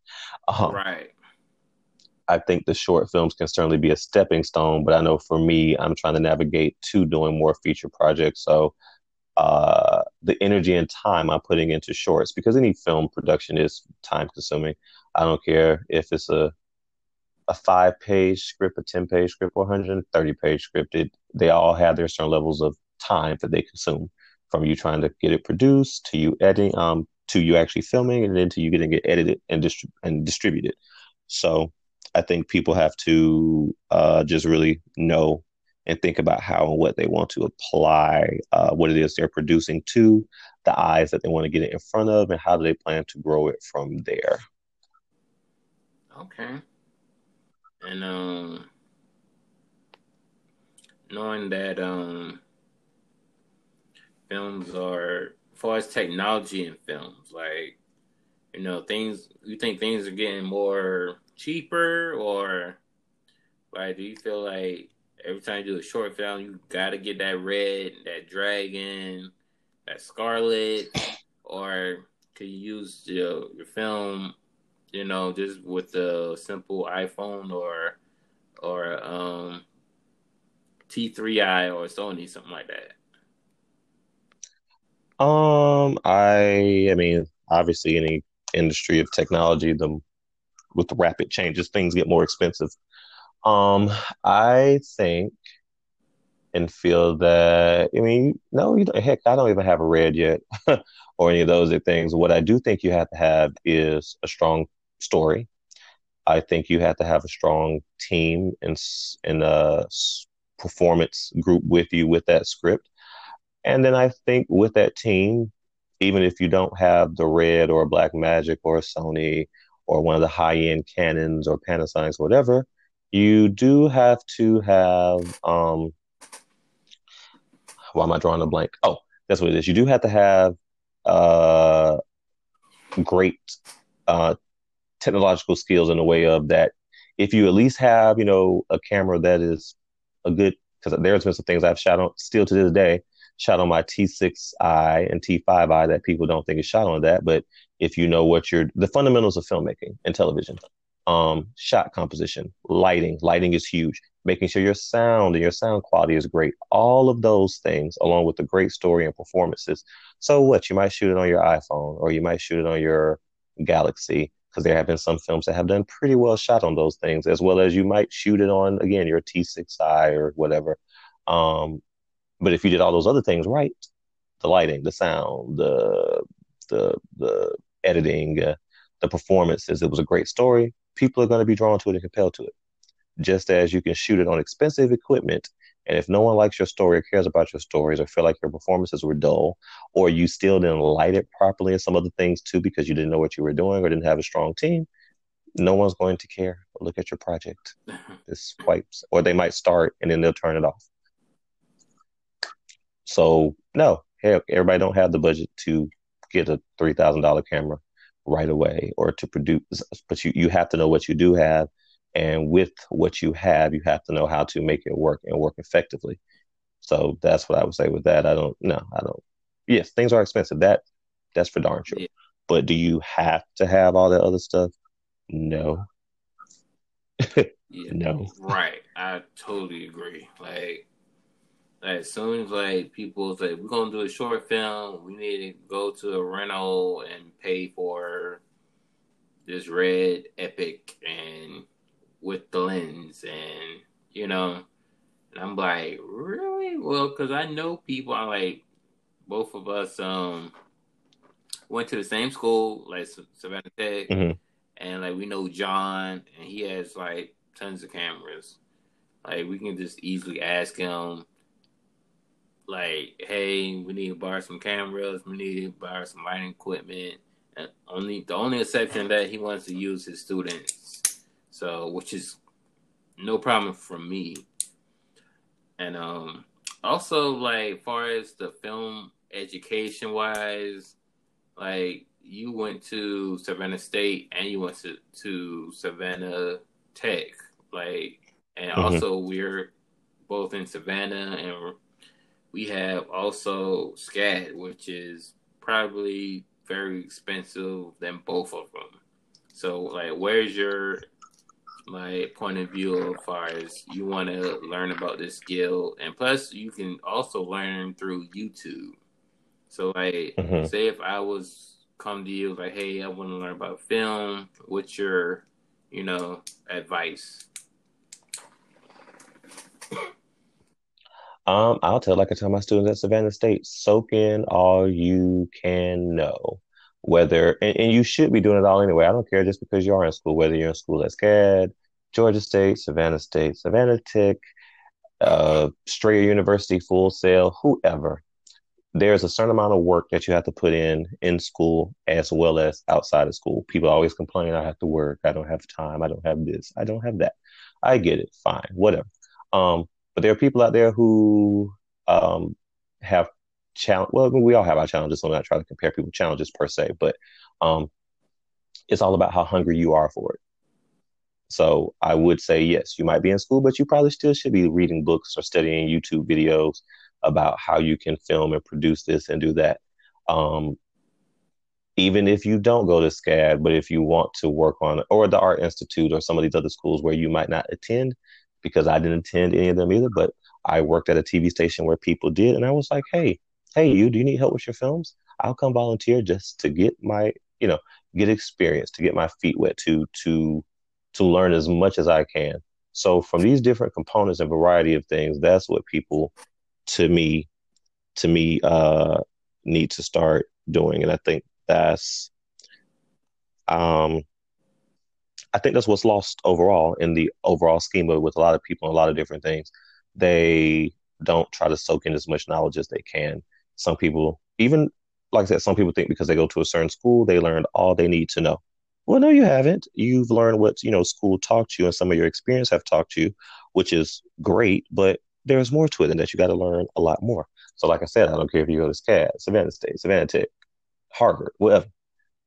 um,
right.
I think the short films can certainly be a stepping stone, but I know for me, I'm trying to navigate to doing more feature projects. So uh, the energy and time I'm putting into shorts, because any film production is time consuming. I don't care if it's a a five page script, a 10 page script, or 130 page script. It, they all have their certain levels of time that they consume from you trying to get it produced to you editing, um, to you actually filming, and then to you getting it edited and, and distributed. So I think people have to uh, just really know and think about how and what they want to apply uh, what it is they're producing to the eyes that they want to get it in front of and how do they plan to grow it from there.
Okay. And um knowing that um films are as far as technology in films, like you know, things you think things are getting more cheaper or like do you feel like every time you do a short film you gotta get that red, that dragon, that scarlet, or can you use your, your film, you know, just with a simple iPhone or or um T3i or Sony, something like that?
Um, I I mean, obviously any industry of technology, the with the rapid changes, things get more expensive. Um, I think and feel that I mean, no, you heck, I don't even have a red yet, or any of those things. What I do think you have to have is a strong story. I think you have to have a strong team and and a performance group with you with that script. And then I think with that team, even if you don't have the red or Blackmagic or Sony or one of the high end Canons or Panasonics, whatever, you do have to have. Um, why am I drawing a blank? Oh, that's what it is. You do have to have uh, great uh, technological skills in the way of that. If you at least have, you know, a camera that is a good, because there's been some things I've shot on still to this day, shot on my T6i and T5i that people don't think is shot on that. But if you know what you're, the fundamentals of filmmaking and television, um, shot composition, lighting, lighting is huge. Making sure your sound and your sound quality is great. All of those things, along with a great story and performances. So what? You might shoot it on your iPhone or you might shoot it on your Galaxy because there have been some films that have done pretty well shot on those things, as well as you might shoot it on again your T6i or whatever. Um, but if you did all those other things right, the lighting, the sound, the the the editing, uh, the performances, it was a great story. People are going to be drawn to it and compelled to it. Just as you can shoot it on expensive equipment, and if no one likes your story or cares about your stories or feel like your performances were dull, or you still didn't light it properly and some other things too because you didn't know what you were doing or didn't have a strong team, no one's going to care look at your project. This wipes, or they might start and then they'll turn it off. So no, everybody don't have the budget to get a three thousand dollar camera right away or to produce, but you you have to know what you do have, and with what you have, you have to know how to make it work and work effectively. So that's what I would say with that. I don't no, I don't. Yes, things are expensive. That that's for darn sure. Yeah. But do you have to have all that other stuff? No.
yeah, no. Right. I totally agree. Like as soon as like people say we're gonna do a short film, we need to go to a rental and pay for this red epic and with the lens and you know, and I'm like, really? Well, because I know people. I like both of us. Um, went to the same school, like Savannah Tech, mm-hmm. and like we know John, and he has like tons of cameras. Like we can just easily ask him like, hey, we need to borrow some cameras, we need to borrow some lighting equipment. And only the only exception that he wants to use his students. So, which is no problem for me. And um also like far as the film education wise, like you went to Savannah State and you went to, to Savannah Tech. Like and mm-hmm. also we're both in Savannah and we have also SCAD, which is probably very expensive than both of them. So, like, where's your my point of view as far as you want to learn about this skill, and plus you can also learn through YouTube. So, like, mm-hmm. say if I was come to you like, hey, I want to learn about film. What's your, you know, advice?
Um, I'll tell like I tell my students at Savannah State, soak in all you can know. Whether and, and you should be doing it all anyway. I don't care just because you are in school, whether you're in school at SCAD, Georgia State, Savannah State, Savannah Tech, uh, Strayer University, Full Sail, whoever. There's a certain amount of work that you have to put in in school as well as outside of school. People always complain, I have to work, I don't have time, I don't have this, I don't have that. I get it, fine, whatever. Um, but there are people out there who um, have challenge. Well, we all have our challenges, so I'm not trying to compare people challenges per se, but um, it's all about how hungry you are for it. So I would say yes, you might be in school, but you probably still should be reading books or studying YouTube videos about how you can film and produce this and do that. Um, even if you don't go to SCAD, but if you want to work on or the Art Institute or some of these other schools where you might not attend, because I didn't attend any of them either, but I worked at a TV station where people did. And I was like, hey, hey, you, do you need help with your films? I'll come volunteer just to get my, you know, get experience, to get my feet wet, to, to, to learn as much as I can. So from these different components and variety of things, that's what people, to me, to me, uh, need to start doing. And I think that's, um, I think that's what's lost overall in the overall scheme of with a lot of people and a lot of different things. They don't try to soak in as much knowledge as they can. Some people, even like I said, some people think because they go to a certain school, they learned all they need to know. Well, no, you haven't. You've learned what you know school taught you, and some of your experience have taught you, which is great. But there's more to it than that. You got to learn a lot more. So, like I said, I don't care if you go to SCAD, Savannah State, Savannah Tech, Harvard, whatever,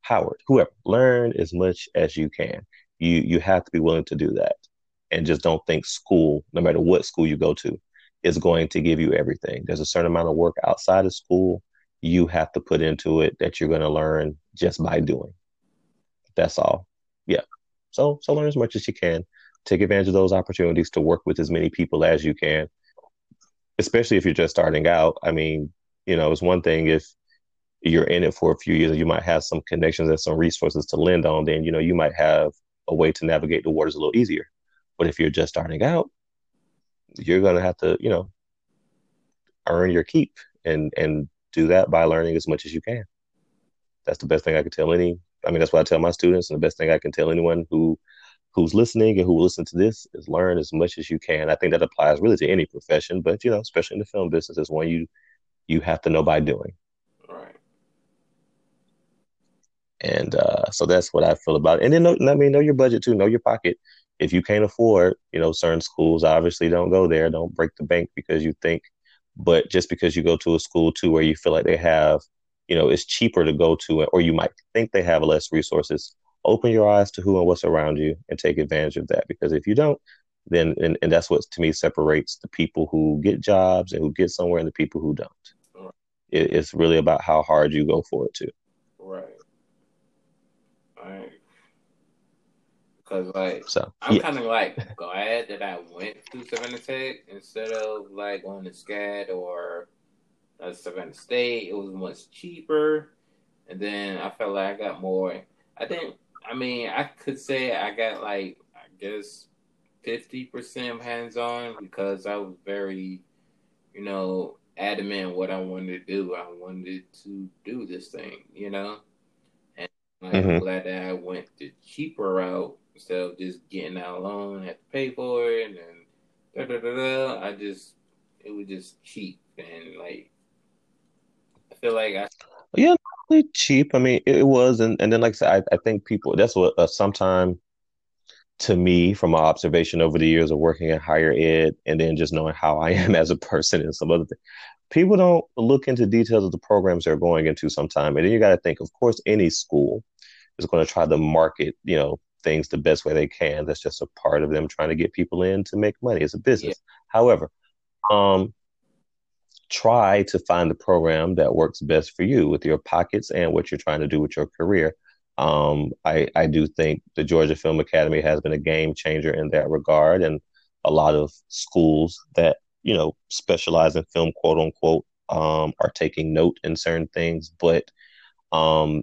Howard, whoever. Learn as much as you can you you have to be willing to do that. And just don't think school no matter what school you go to is going to give you everything. There's a certain amount of work outside of school you have to put into it that you're going to learn just by doing. That's all. Yeah. So so learn as much as you can. Take advantage of those opportunities to work with as many people as you can. Especially if you're just starting out. I mean you know it's one thing if you're in it for a few years and you might have some connections and some resources to lend on then you know you might have a way to navigate the waters a little easier. But if you're just starting out, you're going to have to, you know, earn your keep and and do that by learning as much as you can. That's the best thing I can tell any. I mean, that's what I tell my students, and the best thing I can tell anyone who who's listening and who will listen to this is learn as much as you can. I think that applies really to any profession, but you know, especially in the film business, is one you you have to know by doing. And uh, so that's what I feel about it. And then, know, I mean, know your budget too, know your pocket. If you can't afford, you know, certain schools, obviously don't go there. Don't break the bank because you think, but just because you go to a school too where you feel like they have, you know, it's cheaper to go to or you might think they have less resources. Open your eyes to who and what's around you and take advantage of that. Because if you don't, then and, and that's what to me separates the people who get jobs and who get somewhere and the people who don't. It, it's really about how hard you go for it too.
Right. Cause like so, I'm yeah. kind of like glad that I went to Savannah Tech instead of like going to SCAD or uh, Savannah State. It was much cheaper, and then I felt like I got more. I think. I mean, I could say I got like I guess fifty percent hands on because I was very, you know, adamant what I wanted to do. I wanted to do this thing, you know. I'm mm-hmm. glad that I went the cheaper route instead of just getting out loan, have to pay for it, and then da da da da. I just it was just cheap and like I feel like I
yeah, really cheap. I mean, it was, and, and then like I said, I, I think people that's what uh, sometime to me from my observation over the years of working in higher ed and then just knowing how I am as a person and some other things. People don't look into details of the programs they're going into sometime. And then you got to think, of course, any school is going to try to market, you know, things the best way they can. That's just a part of them trying to get people in to make money. It's a business. Yeah. However, um, try to find the program that works best for you with your pockets and what you're trying to do with your career. Um, I, I do think the Georgia Film Academy has been a game changer in that regard, and a lot of schools that you know specialize in film, quote unquote, um, are taking note in certain things. But um,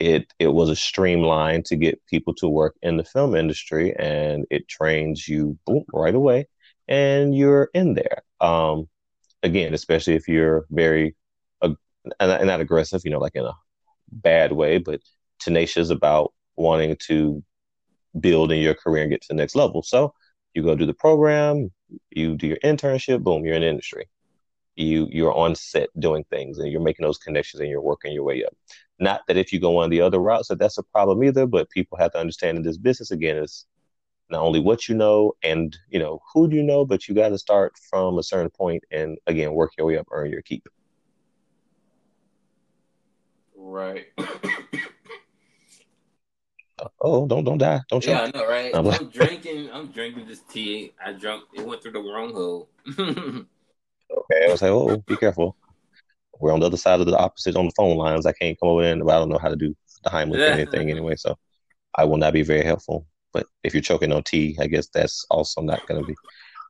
it it was a streamline to get people to work in the film industry, and it trains you boom right away, and you're in there. Um, again, especially if you're very uh, and not aggressive, you know, like in a bad way, but tenacious about wanting to build in your career and get to the next level. So you go do the program, you do your internship, boom, you're in the industry. You you're on set doing things and you're making those connections and you're working your way up. Not that if you go on the other routes that that's a problem either, but people have to understand in this business again is not only what you know and you know who do you know, but you got to start from a certain point and again work your way up, earn your keep.
Right.
Uh, oh, don't don't die, don't
choke. Yeah, I know, right? I'm, I'm drinking. I'm drinking this tea. I drunk. It went through the wrong hole.
okay, I was like, oh, be careful. We're on the other side of the opposite on the phone lines. I can't come over in, but I don't know how to do the Heimlich or anything anyway, so I will not be very helpful. But if you're choking on tea, I guess that's also not going to be.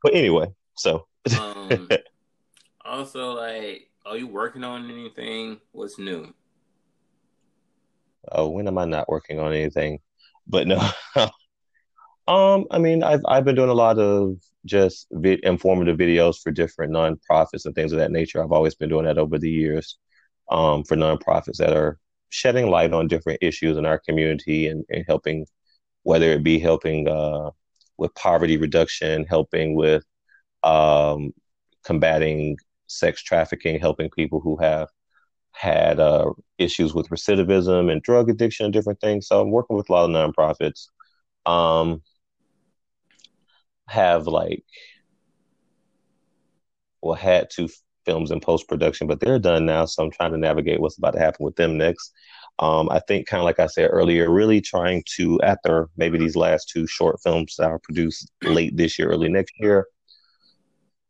But anyway, so. um,
also, like, are you working on anything? What's new?
oh, when am I not working on anything? But no. um, I mean, I've I've been doing a lot of just vi- informative videos for different nonprofits and things of that nature. I've always been doing that over the years, um, for nonprofits that are shedding light on different issues in our community and, and helping, whether it be helping uh, with poverty reduction, helping with um, combating sex trafficking, helping people who have had uh, issues with recidivism and drug addiction and different things. So I'm working with a lot of nonprofits. Um, have like, well, had two films in post production, but they're done now. So I'm trying to navigate what's about to happen with them next. Um, I think, kind of like I said earlier, really trying to, after maybe these last two short films that are produced late this year, early next year,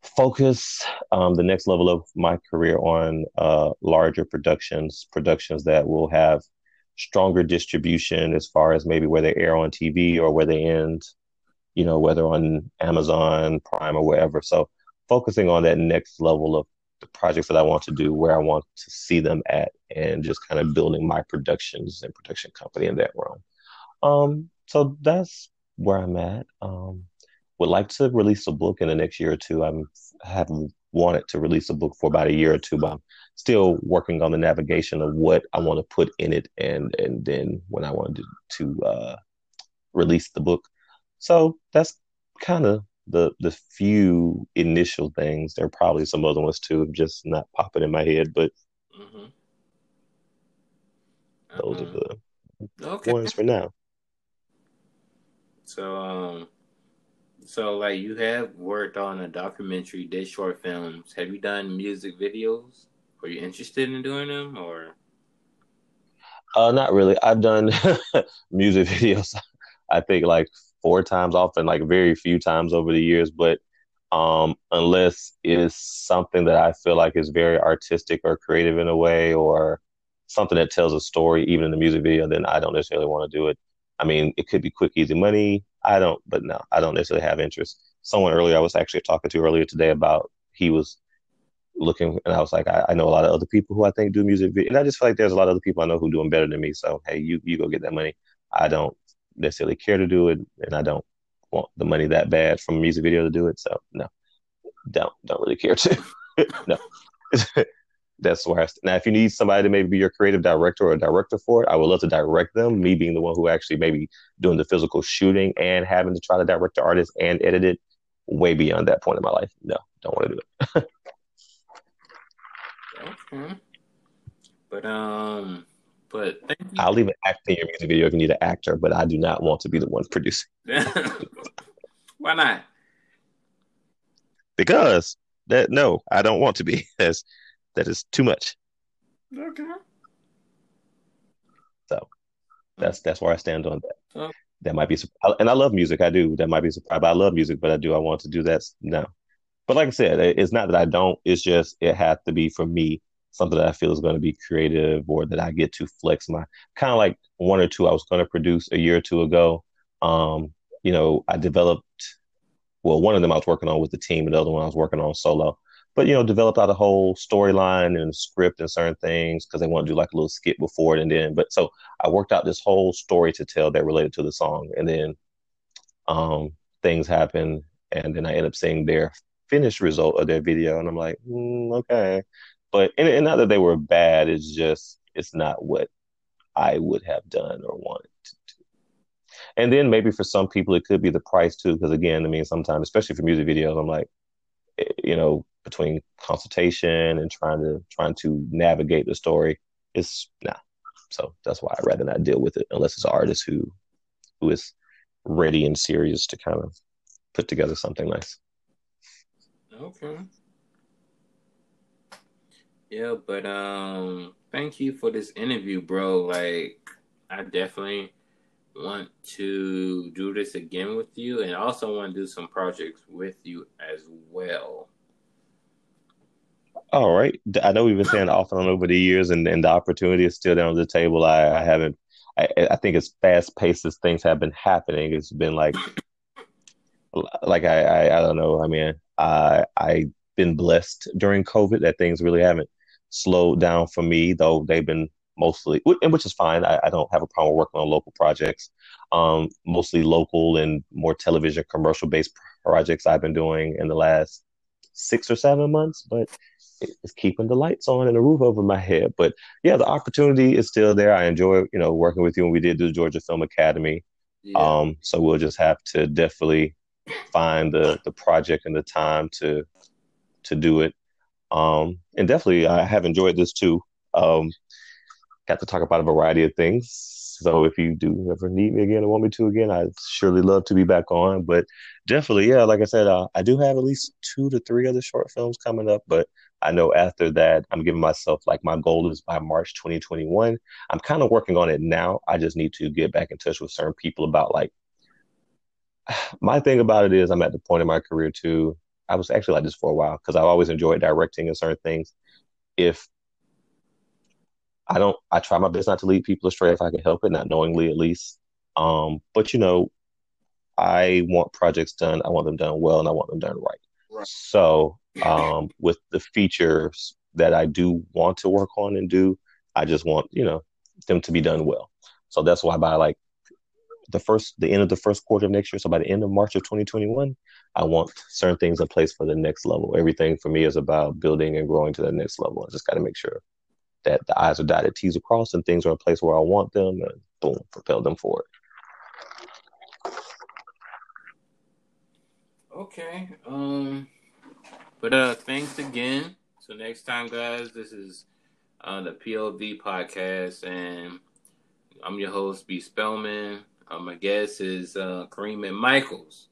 focus um, the next level of my career on uh, larger productions, productions that will have stronger distribution as far as maybe where they air on TV or where they end, you know, whether on Amazon Prime or wherever. So focusing on that next level of the projects that I want to do, where I want to see them at, and just kind of building my productions and production company in that realm. Um, so that's where I'm at. Um, would like to release a book in the next year or two. I'm have wanted to release a book for about a year or two, but I'm still working on the navigation of what I want to put in it, and and then when I wanted to, to uh, release the book. So that's kind of the the few initial things. There are probably some other ones too, just not popping in my head, but mm-hmm. those are uh-huh. the okay. ones for now.
So um so, like, you have worked on a documentary, did short films. Have you done music videos? Are you interested in doing them, or?
Uh, not really. I've done music videos. I think like four times, often like very few times over the years. But um, unless it is something that I feel like is very artistic or creative in a way, or something that tells a story, even in the music video, then I don't necessarily want to do it. I mean, it could be quick, easy money. I don't, but no, I don't necessarily have interest. Someone earlier I was actually talking to earlier today about he was looking, and I was like, I, I know a lot of other people who I think do music, video, and I just feel like there's a lot of other people I know who do them better than me. So hey, you you go get that money. I don't necessarily care to do it, and I don't want the money that bad from a music video to do it. So no, don't don't really care to. no, that's where I st- now. If you need somebody to maybe be your creative director or director for it, I would love to direct them. Me being the one who actually maybe doing the physical shooting and having to try to direct the artist and edit it, way beyond that point in my life. No, don't want to do it. okay, but um I'll even act in your music video if you need an actor, but I do not want to be the one producing.
Why not?
Because that no, I don't want to be. That's that is too much.
Okay.
So that's that's where I stand on that.
Okay.
That might be, and I love music. I do. That might be surprised, but I love music. But I do. I want to do that now. But like I said, it's not that I don't. It's just it has to be for me something that I feel is going to be creative or that I get to flex my kind of like one or two I was going to produce a year or two ago. Um, you know, I developed well, one of them I was working on with the team, and the other one I was working on solo. But you know, developed out a whole storyline and script and certain things because they want to do like a little skit before it and then. But so I worked out this whole story to tell that related to the song, and then um, things happen, and then I end up seeing their finished result of their video, and I'm like, mm, okay. But and, and not that they were bad, it's just it's not what I would have done or wanted to do. And then maybe for some people it could be the price too, because again, I mean, sometimes, especially for music videos, I'm like, eh, you know, between consultation and trying to trying to navigate the story, it's nah. So that's why I'd rather not deal with it unless it's an artist who who is ready and serious to kind of put together something nice.
Okay. Yeah, but um thank you for this interview, bro. Like I definitely want to do this again with you and also want to do some projects with you as well.
All right. I know we've been saying off and on over the years, and, and the opportunity is still down on the table. I, I haven't. I, I think as fast paced as things have been happening, it's been like, like I, I, I don't know. I mean, I, I've been blessed during COVID that things really haven't slowed down for me, though they've been mostly, which is fine. I, I don't have a problem working on local projects, um, mostly local and more television commercial based projects I've been doing in the last six or seven months, but it's keeping the lights on and the roof over my head. But yeah, the opportunity is still there. I enjoy, you know, working with you when we did the Georgia Film Academy. Yeah. Um, so we'll just have to definitely find the the project and the time to to do it. Um, and definitely, I have enjoyed this too. Um, got to talk about a variety of things. So if you do ever need me again or want me to again, I'd surely love to be back on. But definitely, yeah, like I said, uh, I do have at least two to three other short films coming up. But I know after that, I'm giving myself like my goal is by March 2021. I'm kind of working on it now. I just need to get back in touch with certain people about like my thing about it is I'm at the point in my career too. I was actually like this for a while because I've always enjoyed directing and certain things. If I don't, I try my best not to lead people astray if I can help it, not knowingly at least. Um, but you know, I want projects done. I want them done well, and I want them done right. right. So, um, with the features that I do want to work on and do, I just want you know them to be done well. So that's why by like the first, the end of the first quarter of next year, so by the end of March of 2021, I want certain things in place for the next level. Everything for me is about building and growing to the next level. I just got to make sure that the I's are dotted, T's are crossed, and things are in place where I want them, and boom, propel them forward.
Okay. Um. But uh, thanks again. So next time, guys, this is uh, the POV podcast, and I'm your host, B. Spellman. Um, my guest is uh, Kareem and Michaels.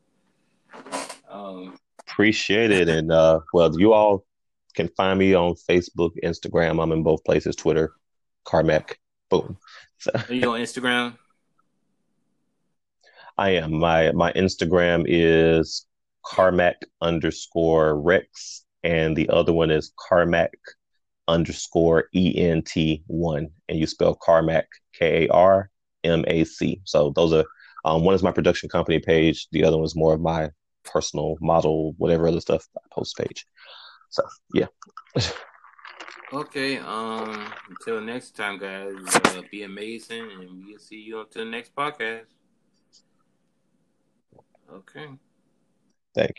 Um, Appreciate it, and uh, well, you all can find me on Facebook, Instagram. I'm in both places. Twitter, Karmac. Boom.
So. Are you on Instagram?
I am. My my Instagram is Karmac underscore Rex, and the other one is Karmac underscore ENT one, and you spell Karmac K A R M A C. So those are um, one is my production company page. The other one is more of my personal model, whatever other stuff I post page. So yeah.
okay. Um. Until next time, guys. Uh, be amazing, and we'll see you until the next podcast. Okay.